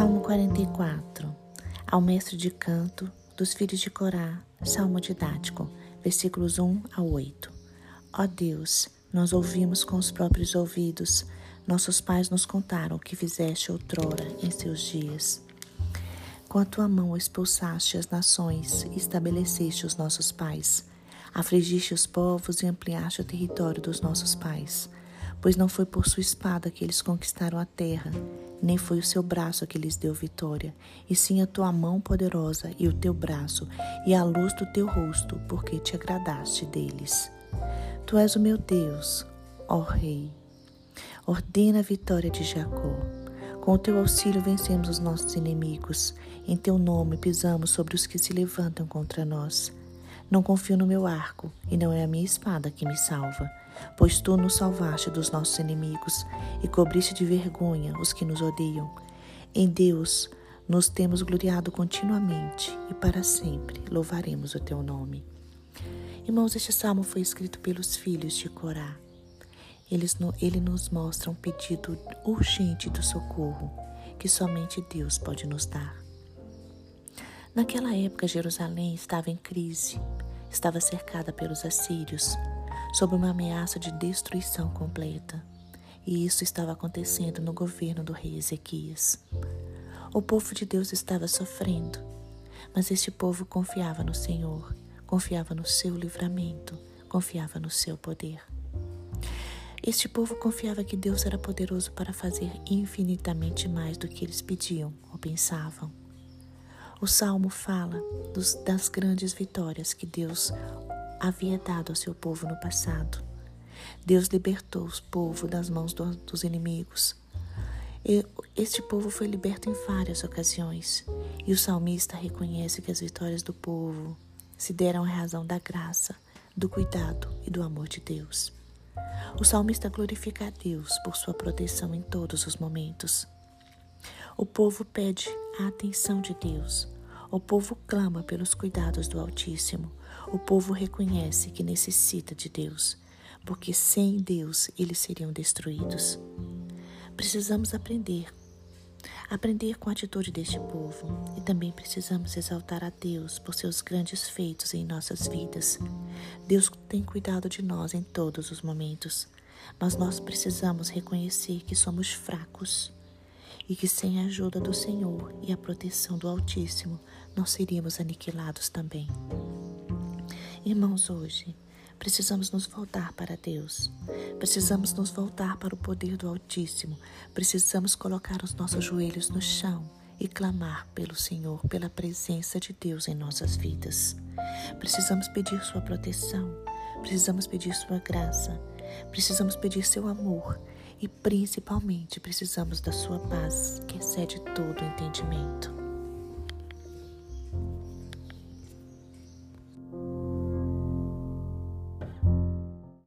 Salmo 44 Ao mestre de canto dos filhos de Corá, Salmo didático, versículos 1 a 8. Ó Deus, nós ouvimos com os próprios ouvidos, nossos pais nos contaram o que fizeste outrora em seus dias. Com a tua mão expulsaste as nações e estabeleceste os nossos pais. Afligiste os povos e ampliaste o território dos nossos pais. Pois não foi por sua espada que eles conquistaram a terra, nem foi o seu braço que lhes deu vitória, e sim a tua mão poderosa e o teu braço, e a luz do teu rosto, porque te agradaste deles. Tu és o meu Deus, ó Rei. Ordena a vitória de Jacó. Com o teu auxílio vencemos os nossos inimigos. Em teu nome pisamos sobre os que se levantam contra nós. Não confio no meu arco, e não é a minha espada que me salva, pois tu nos salvaste dos nossos inimigos e cobriste de vergonha os que nos odeiam. Em Deus nos temos gloriado continuamente e para sempre louvaremos o teu nome. Irmãos, este salmo foi escrito pelos filhos de Corá. Eles, ele nos mostra um pedido urgente do socorro que somente Deus pode nos dar. Naquela época, Jerusalém estava em crise, estava cercada pelos assírios, sob uma ameaça de destruição completa. E isso estava acontecendo no governo do rei Ezequias. O povo de Deus estava sofrendo, mas este povo confiava no Senhor, confiava no seu livramento, confiava no seu poder. Este povo confiava que Deus era poderoso para fazer infinitamente mais do que eles pediam ou pensavam. O salmo fala dos, das grandes vitórias que Deus havia dado ao seu povo no passado. Deus libertou o povo das mãos do, dos inimigos. E este povo foi liberto em várias ocasiões, e o salmista reconhece que as vitórias do povo se deram em razão da graça, do cuidado e do amor de Deus. O salmista glorifica a Deus por sua proteção em todos os momentos. O povo pede a atenção de Deus. O povo clama pelos cuidados do Altíssimo. O povo reconhece que necessita de Deus, porque sem Deus eles seriam destruídos. Precisamos aprender aprender com a atitude deste povo e também precisamos exaltar a Deus por seus grandes feitos em nossas vidas. Deus tem cuidado de nós em todos os momentos, mas nós precisamos reconhecer que somos fracos e que sem a ajuda do Senhor e a proteção do Altíssimo nós seríamos aniquilados também. Irmãos, hoje precisamos nos voltar para Deus. Precisamos nos voltar para o poder do Altíssimo. Precisamos colocar os nossos joelhos no chão e clamar pelo Senhor, pela presença de Deus em nossas vidas. Precisamos pedir Sua proteção, precisamos pedir Sua graça, precisamos pedir Seu amor e principalmente precisamos da Sua paz, que excede todo o entendimento.